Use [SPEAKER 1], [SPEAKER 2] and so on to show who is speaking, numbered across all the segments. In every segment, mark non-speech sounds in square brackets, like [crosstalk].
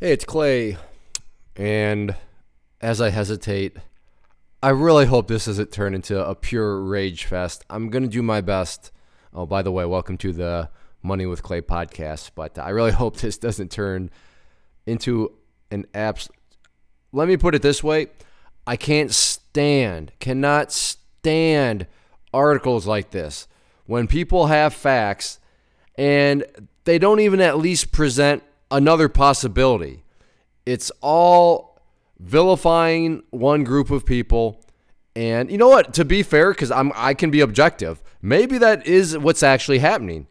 [SPEAKER 1] Hey, it's Clay. And as I hesitate, I really hope this doesn't turn into a pure rage fest. I'm going to do my best. Oh, by the way, welcome to the Money with Clay podcast. But I really hope this doesn't turn into an abs. Let me put it this way I can't stand, cannot stand articles like this when people have facts and they don't even at least present another possibility. It's all vilifying one group of people. And you know what? To be fair, because I'm I can be objective. Maybe that is what's actually happening.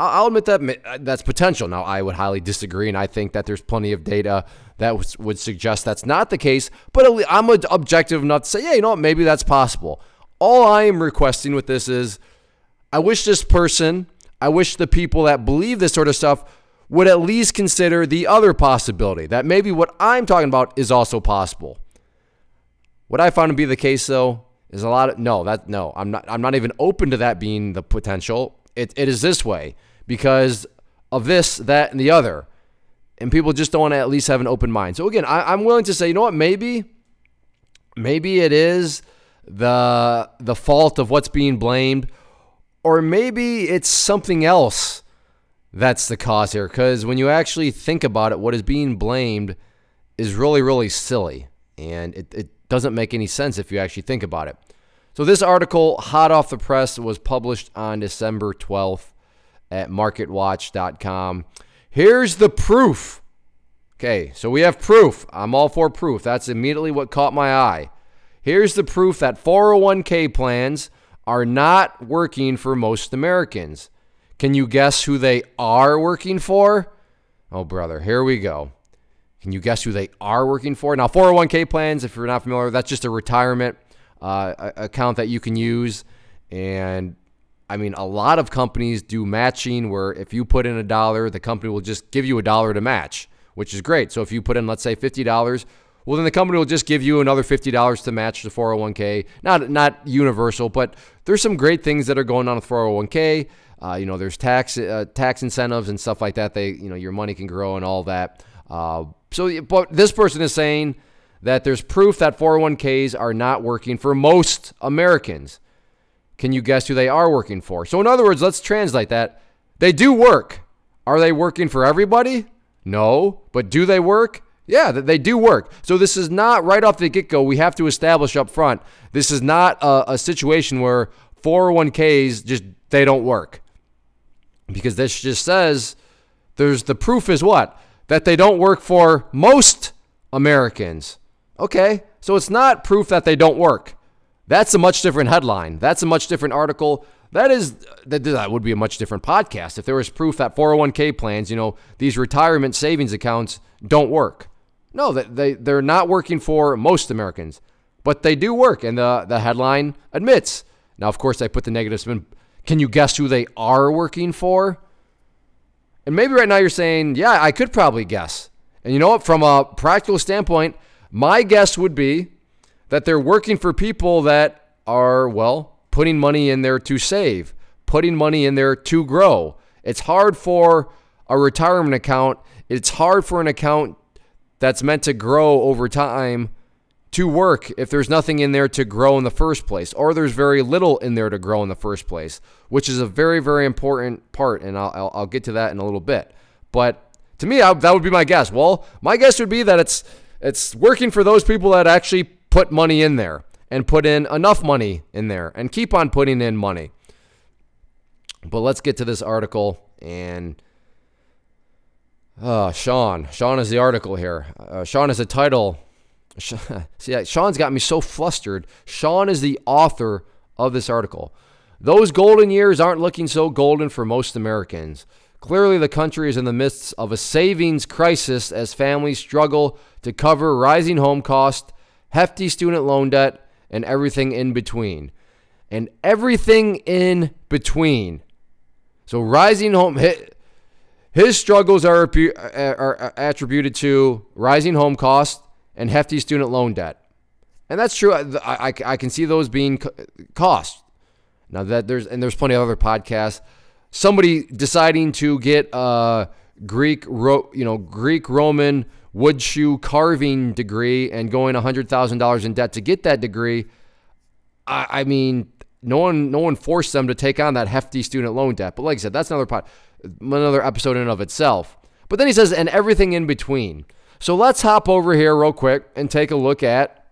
[SPEAKER 1] I'll admit that uh, that's potential. Now, I would highly disagree, and I think that there's plenty of data that would suggest that's not the case. But I'm objective enough to say, yeah, you know what? Maybe that's possible. All I am requesting with this is, I wish this person, I wish the people that believe this sort of stuff would at least consider the other possibility that maybe what I'm talking about is also possible. What I found to be the case though is a lot of no, that no, I'm not I'm not even open to that being the potential. It it is this way because of this, that, and the other. And people just don't want to at least have an open mind. So again, I, I'm willing to say, you know what, maybe, maybe it is the the fault of what's being blamed, or maybe it's something else that's the cause here. Because when you actually think about it, what is being blamed is really, really silly. And it, it doesn't make any sense if you actually think about it. So, this article, hot off the press, was published on December 12th at marketwatch.com. Here's the proof. Okay, so we have proof. I'm all for proof. That's immediately what caught my eye. Here's the proof that 401k plans are not working for most Americans. Can you guess who they are working for? Oh, brother, here we go. Can you guess who they are working for? Now, 401k plans, if you're not familiar, that's just a retirement uh, account that you can use. And I mean, a lot of companies do matching where if you put in a dollar, the company will just give you a dollar to match, which is great. So if you put in, let's say, $50, well, then the company will just give you another $50 to match the 401k. Not, not universal, but there's some great things that are going on with 401k. Uh, you know, there's tax uh, tax incentives and stuff like that. They, you know, your money can grow and all that. Uh, so, but this person is saying that there's proof that 401ks are not working for most Americans. Can you guess who they are working for? So, in other words, let's translate that. They do work. Are they working for everybody? No. But do they work? Yeah, they do work. So this is not right off the get go. We have to establish up front. This is not a, a situation where 401ks just they don't work because this just says there's the proof is what? That they don't work for most Americans. Okay, so it's not proof that they don't work. That's a much different headline. That's a much different article. That is that, that would be a much different podcast if there was proof that 401k plans, you know, these retirement savings accounts don't work. No, they, they they're not working for most Americans, but they do work, and the the headline admits. Now, of course, I put the negative spin can you guess who they are working for? And maybe right now you're saying, yeah, I could probably guess. And you know what? From a practical standpoint, my guess would be that they're working for people that are, well, putting money in there to save, putting money in there to grow. It's hard for a retirement account, it's hard for an account that's meant to grow over time to work if there's nothing in there to grow in the first place, or there's very little in there to grow in the first place, which is a very, very important part. And I'll, I'll, I'll get to that in a little bit. But to me, I, that would be my guess. Well, my guess would be that it's it's working for those people that actually put money in there and put in enough money in there and keep on putting in money. But let's get to this article and. Uh, Sean. Sean is the article here. Uh, Sean is a title [laughs] See, Sean's got me so flustered. Sean is the author of this article. Those golden years aren't looking so golden for most Americans. Clearly, the country is in the midst of a savings crisis as families struggle to cover rising home costs, hefty student loan debt, and everything in between. And everything in between. So, rising home, his struggles are, uh, are uh, attributed to rising home costs, and hefty student loan debt. And that's true. I, I, I can see those being cost. Now that there's and there's plenty of other podcasts. Somebody deciding to get a Greek, ro- you know, Greek Roman wood shoe carving degree and going $100,000 in debt to get that degree. I, I, mean, no one, no one forced them to take on that hefty student loan debt. But like I said, that's another pot, another episode in and of itself. But then he says, and everything in between. So let's hop over here real quick and take a look at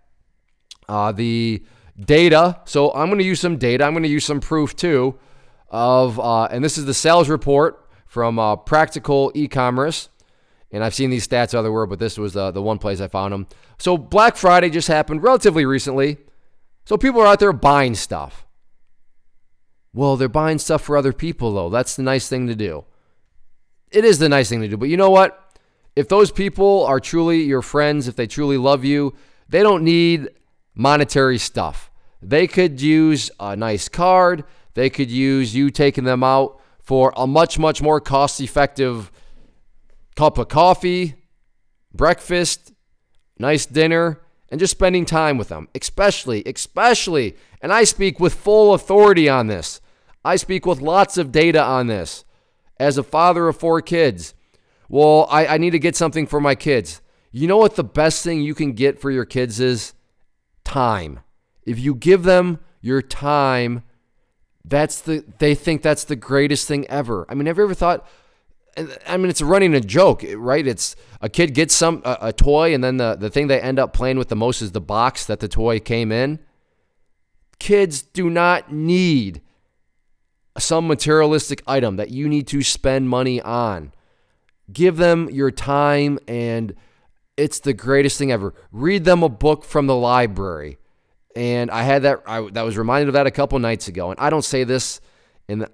[SPEAKER 1] uh, the data. So I'm going to use some data. I'm going to use some proof too of, uh, and this is the sales report from uh, Practical E-commerce. And I've seen these stats otherwhere, but this was the, the one place I found them. So Black Friday just happened relatively recently. So people are out there buying stuff. Well, they're buying stuff for other people, though. That's the nice thing to do. It is the nice thing to do. But you know what? If those people are truly your friends, if they truly love you, they don't need monetary stuff. They could use a nice card. They could use you taking them out for a much, much more cost effective cup of coffee, breakfast, nice dinner, and just spending time with them. Especially, especially, and I speak with full authority on this. I speak with lots of data on this. As a father of four kids, well, I, I need to get something for my kids. You know what the best thing you can get for your kids is? Time. If you give them your time, that's the they think that's the greatest thing ever. I mean, have you ever thought I mean, it's running a joke, right? It's a kid gets some a, a, toy, and then the, the thing they end up playing with the most is the box that the toy came in. Kids do not need some materialistic item that you need to spend money on. Give them your time, and it's the greatest thing ever. Read them a book from the library, and I had that. I that was reminded of that a couple nights ago, and I don't say this and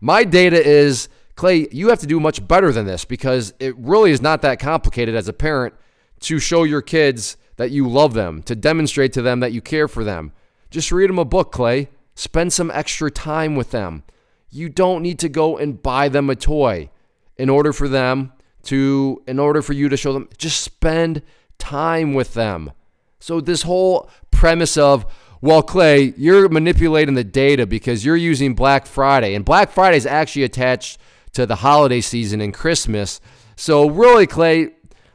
[SPEAKER 1] my data is Clay, you have to do much better than this because it really is not that complicated as a parent to show your kids that you love them, to demonstrate to them that you care for them. Just read them a book, Clay. Spend some extra time with them. You don't need to go and buy them a toy in order for them to, in order for you to show them, just spend time with them. So, this whole premise of, well, Clay, you're manipulating the data because you're using Black Friday, and Black Friday is actually attached to the holiday season and Christmas. So, really, Clay,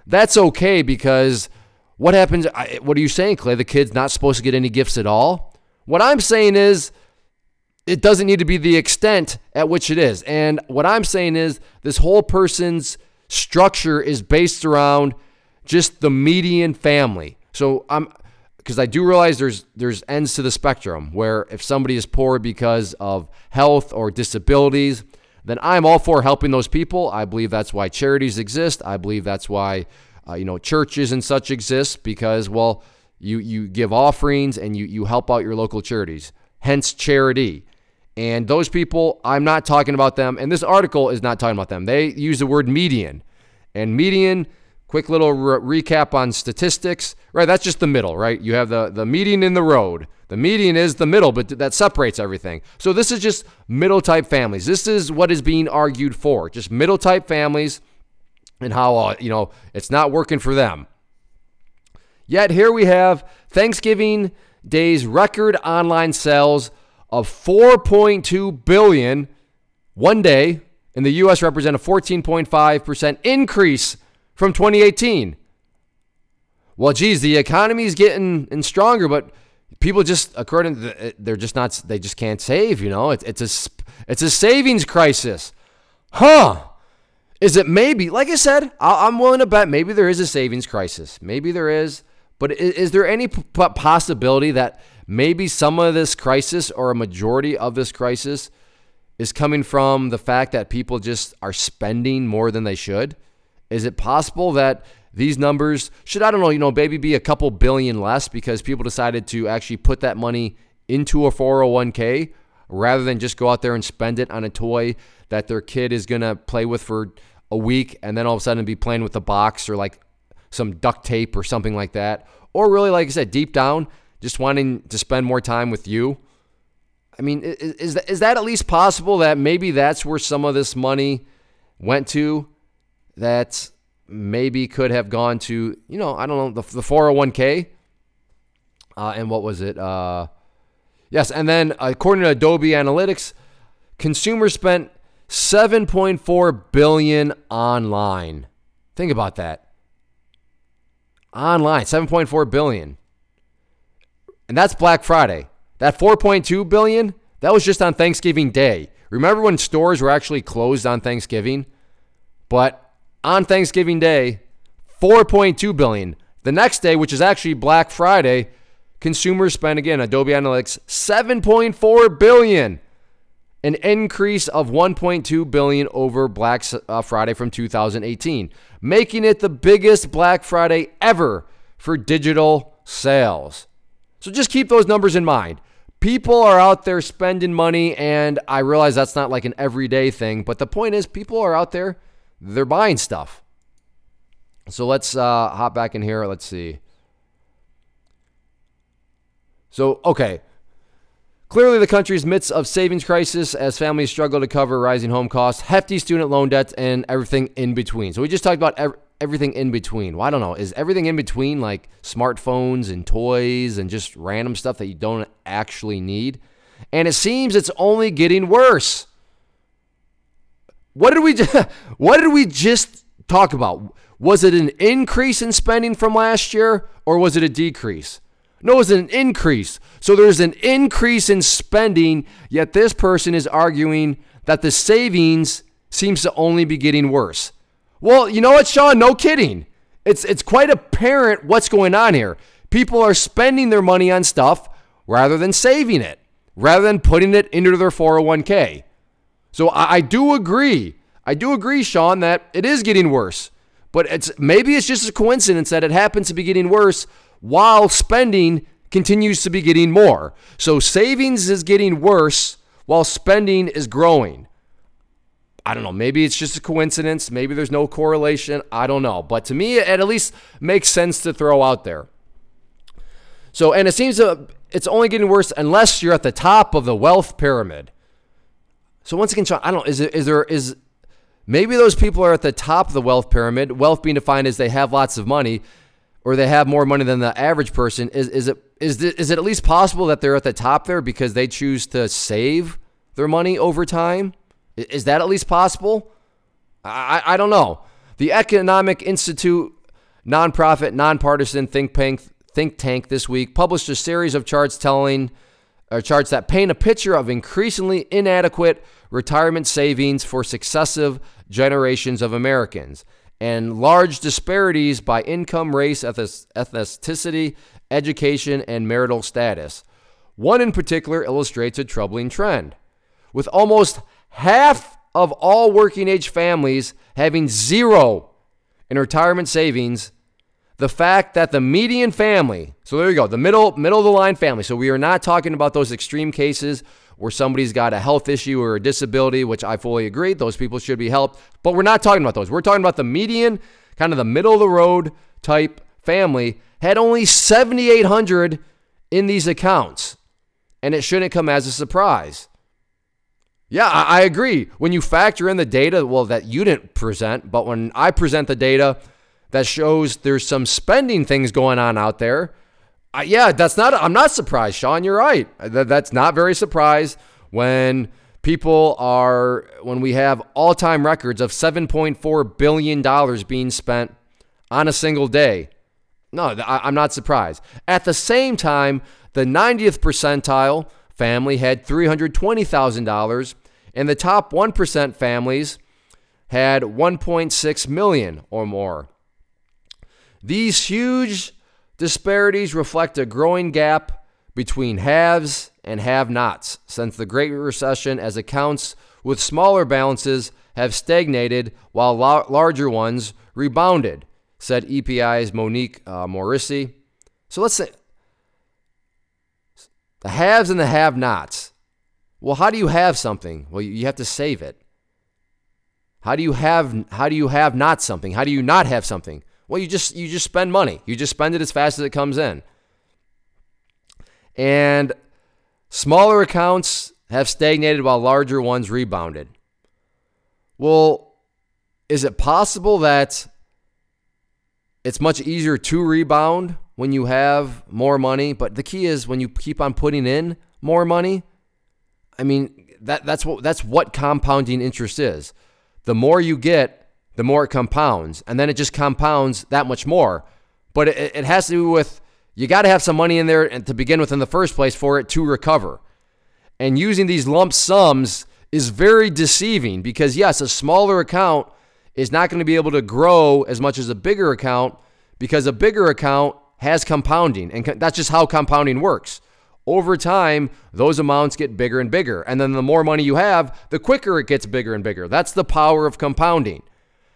[SPEAKER 1] that's okay because what happens? What are you saying, Clay? The kid's not supposed to get any gifts at all? What I'm saying is, it doesn't need to be the extent at which it is. And what I'm saying is, this whole person's structure is based around just the median family. So I'm because I do realize there's there's ends to the spectrum where if somebody is poor because of health or disabilities, then I'm all for helping those people. I believe that's why charities exist. I believe that's why uh, you know churches and such exist because well you you give offerings and you you help out your local charities. Hence charity. And those people, I'm not talking about them. And this article is not talking about them. They use the word median. And median Quick little re- recap on statistics. Right, that's just the middle, right? You have the, the median in the road. The median is the middle, but that separates everything. So this is just middle type families. This is what is being argued for. Just middle type families and how, uh, you know, it's not working for them. Yet here we have Thanksgiving Day's record online sales of 4.2 billion one day in the US represent a 14.5% increase from 2018. Well, geez, the economy is getting and stronger, but people just, according to the, eh, they're just not, they just can't save. You know, it's it's a it's a savings crisis, huh? Is it maybe? Like I said, I'm willing to bet maybe there is a savings crisis. Maybe there is, but is there any possibility that maybe some of this crisis or a majority of this crisis is coming from the fact that people just are spending more than they should? Is it possible that these numbers should, I don't know, you know, maybe be a couple billion less because people decided to actually put that money into a 401k rather than just go out there and spend it on a toy that their kid is going to play with for a week and then all of a sudden be playing with a box or like some duct tape or something like that. Or really, like I said, deep down, just wanting to spend more time with you. I mean, is, is that at least possible that maybe that's where some of this money went to? that maybe could have gone to, you know, I don't know, the, the 401k. Uh, and what was it? Uh, yes, and then according to Adobe Analytics, consumers spent 7.4 billion online. Think about that. Online, 7.4 billion. And that's Black Friday. That 4.2 billion, that was just on Thanksgiving Day. Remember when stores were actually closed on Thanksgiving? But on Thanksgiving Day, 4.2 billion. The next day, which is actually Black Friday, consumers spent again Adobe Analytics 7.4 billion an increase of 1.2 billion over Black uh, Friday from 2018, making it the biggest Black Friday ever for digital sales. So just keep those numbers in mind. People are out there spending money, and I realize that's not like an everyday thing, but the point is, people are out there, they're buying stuff. So let's uh, hop back in here. Let's see. So, okay. Clearly, the country's midst of savings crisis as families struggle to cover rising home costs, hefty student loan debts, and everything in between. So we just talked about everything in between. Well, I don't know. Is everything in between like smartphones and toys and just random stuff that you don't actually need? And it seems it's only getting worse. What did we just, [laughs] what did we just talk about? Was it an increase in spending from last year or was it a decrease? No, it's an increase. So there's an increase in spending, yet this person is arguing that the savings seems to only be getting worse. Well, you know what, Sean? No kidding. It's it's quite apparent what's going on here. People are spending their money on stuff rather than saving it, rather than putting it into their 401k. So I, I do agree. I do agree, Sean, that it is getting worse. But it's maybe it's just a coincidence that it happens to be getting worse while spending continues to be getting more. So savings is getting worse while spending is growing. I don't know. Maybe it's just a coincidence. Maybe there's no correlation. I don't know. But to me, it at least makes sense to throw out there. So, and it seems to, it's only getting worse unless you're at the top of the wealth pyramid. So once again, Sean, I don't know. Is it, is there is maybe those people are at the top of the wealth pyramid. Wealth being defined as they have lots of money or they have more money than the average person, is, is, it, is, it, is it at least possible that they're at the top there because they choose to save their money over time? Is that at least possible? I, I don't know. The Economic Institute nonprofit, nonpartisan think tank, think tank this week published a series of charts telling or charts that paint a picture of increasingly inadequate retirement savings for successive generations of Americans and large disparities by income, race, ethnicity, education, and marital status. One in particular illustrates a troubling trend. With almost half of all working age families having zero in retirement savings, the fact that the median family, so there you go, the middle middle of the line family. So we are not talking about those extreme cases where somebody's got a health issue or a disability, which I fully agree, those people should be helped. But we're not talking about those. We're talking about the median, kind of the middle of the road type family, had only 7,800 in these accounts. And it shouldn't come as a surprise. Yeah, I, I agree. When you factor in the data, well, that you didn't present, but when I present the data that shows there's some spending things going on out there, uh, yeah, that's not. I'm not surprised, Sean. You're right. That, that's not very surprised when people are when we have all-time records of 7.4 billion dollars being spent on a single day. No, I, I'm not surprised. At the same time, the 90th percentile family had $320,000, and the top 1% families had 1.6 million or more. These huge Disparities reflect a growing gap between haves and have nots since the Great Recession, as accounts with smaller balances have stagnated while la- larger ones rebounded, said EPI's Monique uh, Morrissey. So let's say the haves and the have nots. Well, how do you have something? Well, you have to save it. How do you have how do you have not something? How do you not have something? Well, you just you just spend money. You just spend it as fast as it comes in. And smaller accounts have stagnated while larger ones rebounded. Well, is it possible that it's much easier to rebound when you have more money, but the key is when you keep on putting in more money. I mean, that that's what that's what compounding interest is. The more you get, the more it compounds, and then it just compounds that much more. But it, it has to do with you got to have some money in there to begin with in the first place for it to recover. And using these lump sums is very deceiving because yes, a smaller account is not going to be able to grow as much as a bigger account because a bigger account has compounding, and that's just how compounding works. Over time, those amounts get bigger and bigger. And then the more money you have, the quicker it gets bigger and bigger. That's the power of compounding.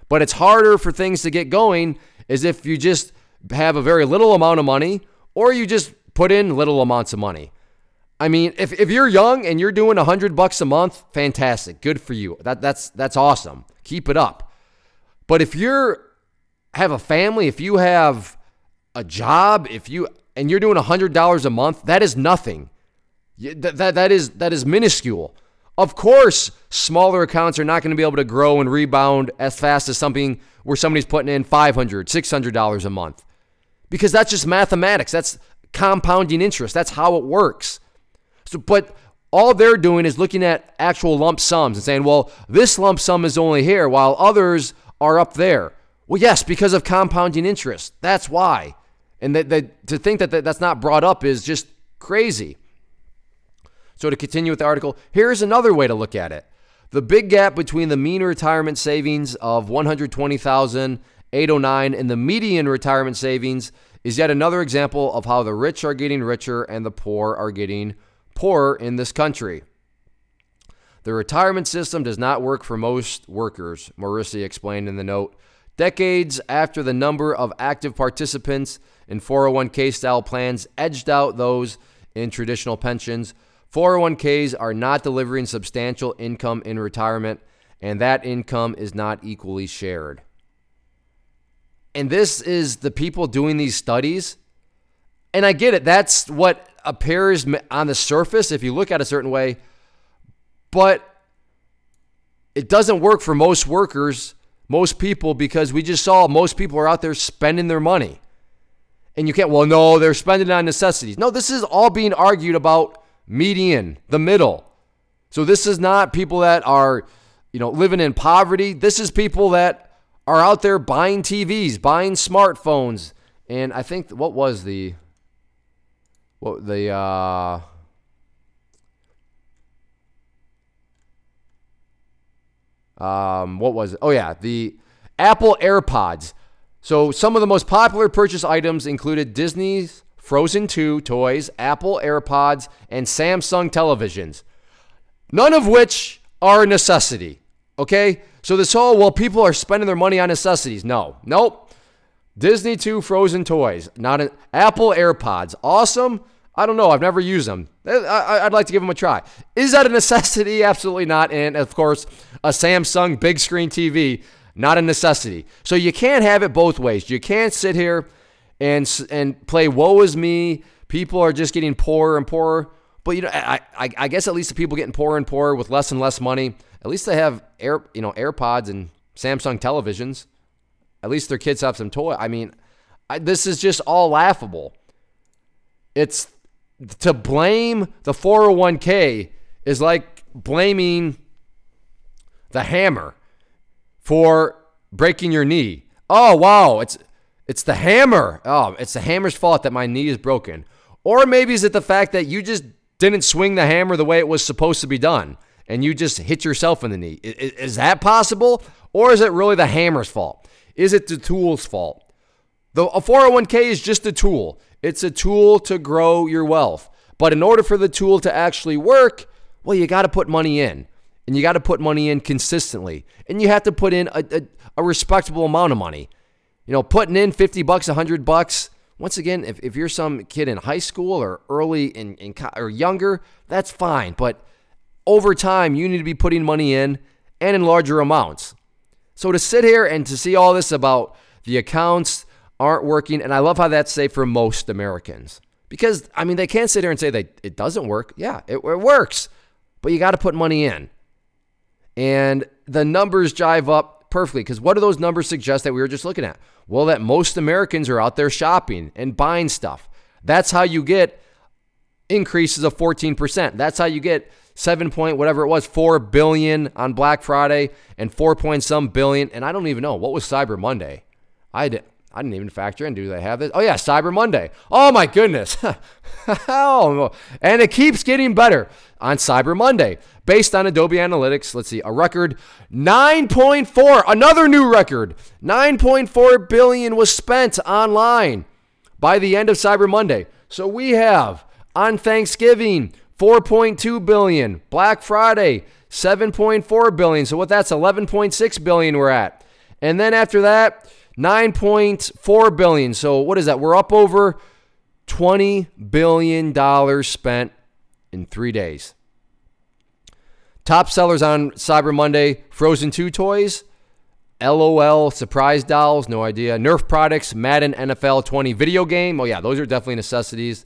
[SPEAKER 1] But it's harder for things to get going as if you just have a very little amount of money or you just put in little amounts of money. I mean, if, if you're young and you're doing 100 bucks a month, fantastic. Good for you. That, that's, that's awesome. Keep it up. But if you're have a family, if you have a job, if you and you're doing $100 a month, that is nothing. That, that, that, is, that is minuscule. Of course, smaller accounts are not going to be able to grow and rebound as fast as something where somebody's putting in $500, $600 a month. Because that's just mathematics. That's compounding interest. That's how it works. So, but all they're doing is looking at actual lump sums and saying, well, this lump sum is only here while others are up there. Well, yes, because of compounding interest. That's why. And to think that that's not brought up is just crazy. So, to continue with the article, here's another way to look at it. The big gap between the mean retirement savings of 120,809 and the median retirement savings is yet another example of how the rich are getting richer and the poor are getting poorer in this country. The retirement system does not work for most workers, Morrissey explained in the note. Decades after the number of active participants in 401k style plans edged out those in traditional pensions. 401ks are not delivering substantial income in retirement, and that income is not equally shared. And this is the people doing these studies. And I get it. That's what appears on the surface if you look at it a certain way. But it doesn't work for most workers, most people, because we just saw most people are out there spending their money. And you can't, well, no, they're spending on necessities. No, this is all being argued about median, the middle. So this is not people that are, you know, living in poverty. This is people that are out there buying TVs, buying smartphones. And I think what was the what the uh um what was it? Oh yeah, the Apple AirPods. So, some of the most popular purchase items included Disney's Frozen 2 toys, Apple AirPods, and Samsung televisions. None of which are a necessity. Okay? So, this whole, well, people are spending their money on necessities. No, nope. Disney 2 Frozen toys, not an Apple AirPods. Awesome. I don't know. I've never used them. I, would like to give them a try. Is that a necessity? [laughs] Absolutely not. And of course, a Samsung big screen TV not a necessity. So you can't have it both ways. You can't sit here and and play woe is me. People are just getting poorer and poorer. But you know, I, I, I guess at least the people getting poorer and poorer with less and less money, at least they have air you know AirPods and Samsung televisions. At least their kids have some toy. I mean, I, this is just all laughable. It's to blame the 401k is like blaming the hammer for breaking your knee. Oh, wow, it's it's the hammer. Oh, it's the hammer's fault that my knee is broken. Or maybe is it the fact that you just didn't swing the hammer the way it was supposed to be done and you just hit yourself in the knee. Is, is that possible? Or is it really the hammer's fault? Is it the tool's fault? The a 401k is just a tool. It's a tool to grow your wealth. But in order for the tool to actually work, well, you got to put money in. And you got to put money in consistently. And you have to put in a, a, a, respectable amount of money. You know putting in 50 bucks 100 bucks once again if, if you're some kid in high school or early in, in or younger that's fine. But over time you need to be putting money in and in larger amounts. So to sit here and to see all this about the accounts aren't working and i love how that's safe for most americans because i mean they can't sit here and say that it doesn't work yeah it, it works but you got to put money in and the numbers jive up perfectly because what do those numbers suggest that we were just looking at? Well, that most Americans are out there shopping and buying stuff. That's how you get increases of 14%. That's how you get seven point whatever it was, four billion on Black Friday, and four point some billion. And I don't even know what was Cyber Monday. I did. I didn't even factor in. Do they have this? Oh yeah, Cyber Monday. Oh my goodness. [laughs] oh, and it keeps getting better on Cyber Monday. Based on Adobe Analytics, let's see, a record 9.4, another new record. 9.4 billion was spent online by the end of Cyber Monday. So we have on Thanksgiving 4.2 billion, Black Friday 7.4 billion. So what that's 11.6 billion we're at. And then after that, 9.4 billion. So what is that? We're up over 20 billion dollars spent in 3 days. Top sellers on Cyber Monday, Frozen 2 toys, LOL, surprise dolls, no idea. Nerf products, Madden NFL 20 video game. Oh, yeah, those are definitely necessities.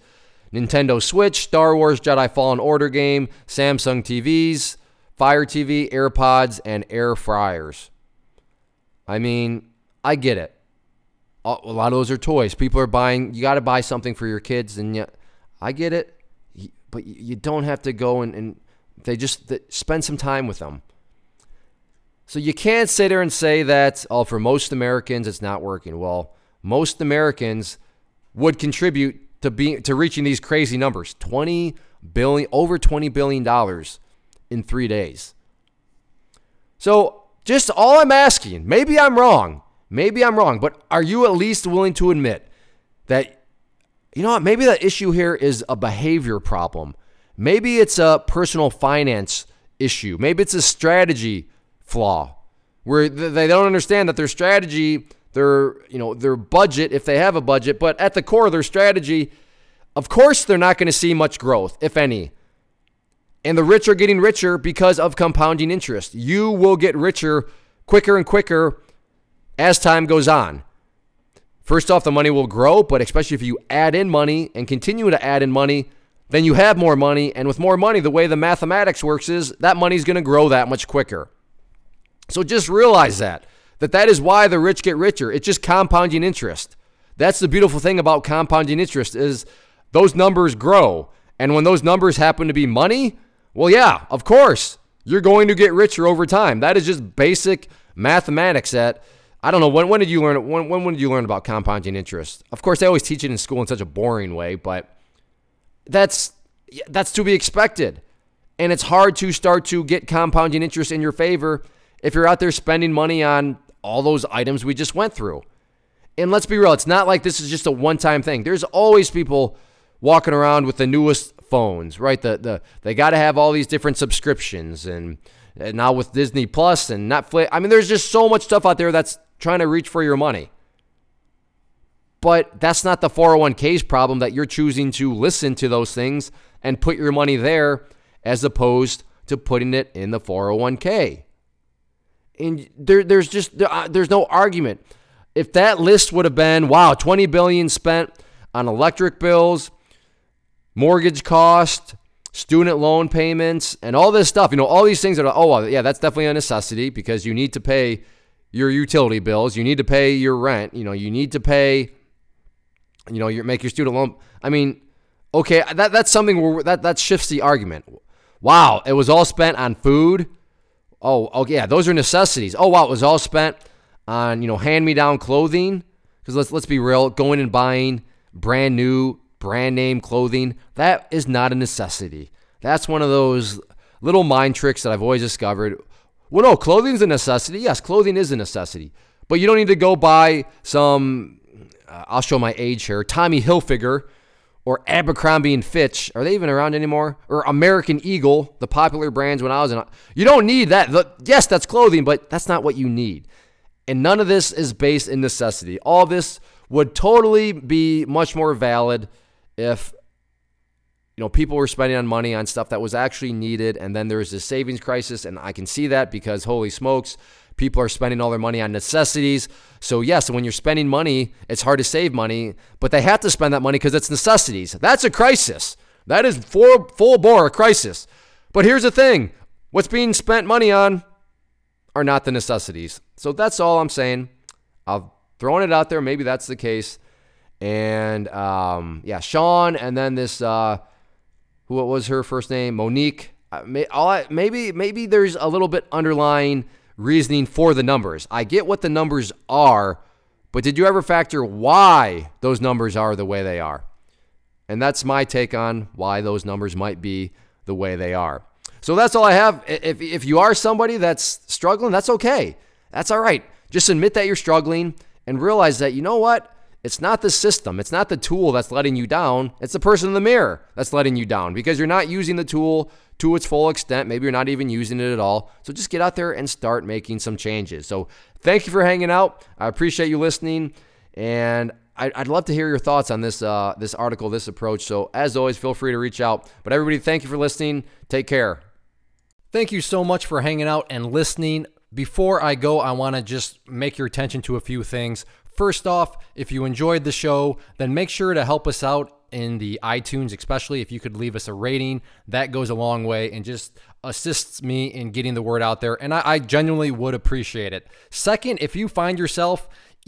[SPEAKER 1] Nintendo Switch, Star Wars Jedi Fallen Order game, Samsung TVs, Fire TV, AirPods, and air fryers. I mean, I get it. A lot of those are toys. People are buying, you got to buy something for your kids, and yeah, I get it. But you don't have to go and, and they just spend some time with them. So you can't sit there and say that, oh, for most Americans, it's not working. Well, most Americans would contribute to being to reaching these crazy numbers 20 billion over 20 billion dollars in 3 days. So, just all I'm asking, maybe I'm wrong. Maybe I'm wrong, but are you at least willing to admit that you know what, maybe the issue here is a behavior problem. Maybe it's a personal finance issue. Maybe it's a strategy flaw where they don't understand that their strategy, their, you know, their budget, if they have a budget, but at the core of their strategy, of course they're not going to see much growth, if any. And the rich are getting richer because of compounding interest. You will get richer quicker and quicker as time goes on. First off, the money will grow, but especially if you add in money and continue to add in money, then you have more money. And with more money, the way the mathematics works is that money's going to grow that much quicker. So just realize that that that is why the rich get richer. It's just compounding interest. That's the beautiful thing about compounding interest is those numbers grow. And when those numbers happen to be money, well yeah, of course, you're going to get richer over time. That is just basic mathematics that I don't know when when did you learn when when, did you learn about compounding interest? Of course, they always teach it in school in such a boring way, but that's that's to be expected. And it's hard to start to get compounding interest in your favor if you're out there spending money on all those items we just went through. And let's be real, it's not like this is just a one time thing. There's always people walking around with the newest phones, right? The, the, they got to have all these different subscriptions. And, and now with Disney Plus and Netflix, I mean, there's just so much stuff out there that's trying to reach for your money. But that's not the 401k's problem that you're choosing to listen to those things and put your money there as opposed to putting it in the 401k and there, there's just uh, there's no argument. If that list would have been wow, 20 billion spent on electric bills, mortgage cost, student loan payments, and all this stuff, you know, all these things that are oh well, yeah, that's definitely a necessity because you need to pay your utility bills, you need to pay your rent, you know, you need to pay, you know, your make your student loan. I mean, okay, that that's something where that that shifts the argument. Wow, it was all spent on food Oh, oh yeah, those are necessities. Oh wow, it was all spent on you know hand me down clothing. Because let's let's be real, going and buying brand new brand name clothing that is not a necessity. That's one of those little mind tricks that I've always discovered. Well, no, clothing is a necessity. Yes, clothing is a necessity, but you don't need to go buy some. Uh, I'll show my age here. Tommy Hilfiger or Abercrombie and Fitch. Are they even around anymore? Or American Eagle, the popular brands when I was in. You don't need that. The, yes, that's clothing, but that's not what you need. And none of this is based in necessity. All this would totally be much more valid if you know people were spending on money on stuff that was actually needed and then there was this savings crisis and I can see that because holy smokes, People are spending all their money on necessities. So, yes, when you're spending money, it's hard to save money, but they have to spend that money because it's necessities. That's a crisis. That is full, full bore a crisis. But here's the thing what's being spent money on are not the necessities. So, that's all I'm saying. I've thrown it out there. Maybe that's the case. And um, yeah, Sean, and then this, uh, what was her first name? Monique Uh, maybe maybe there's a little bit underlying reasoning for the numbers. I get what the numbers are, but did you ever factor why those numbers are the way they are? And that's my take on why those numbers might be the way they are. So that's all I have. If, if you are somebody that's struggling, that's okay. That's all right. Just admit that you're struggling and realize that, you know what? It's not the system, it's not the tool that's letting you down. It's the person in the mirror that's letting you down because you're not using the tool to its full extent. Maybe you're not even using it at all. So just get out there and start making some changes. So thank you for hanging out. I appreciate you listening. And I'd love to hear your thoughts on this uh, this article, this approach. So as always, feel free to reach out. But everybody, thank you for listening. Take care. Thank you so much for hanging out and listening. Before I go, I want to just make your attention to a few things. First off, if you enjoyed the show, then make sure to help us out in the iTunes, especially if you could leave us a rating. That goes a long way and just assists me in getting the word out there. And I, I genuinely would appreciate it. Second, if you find yourself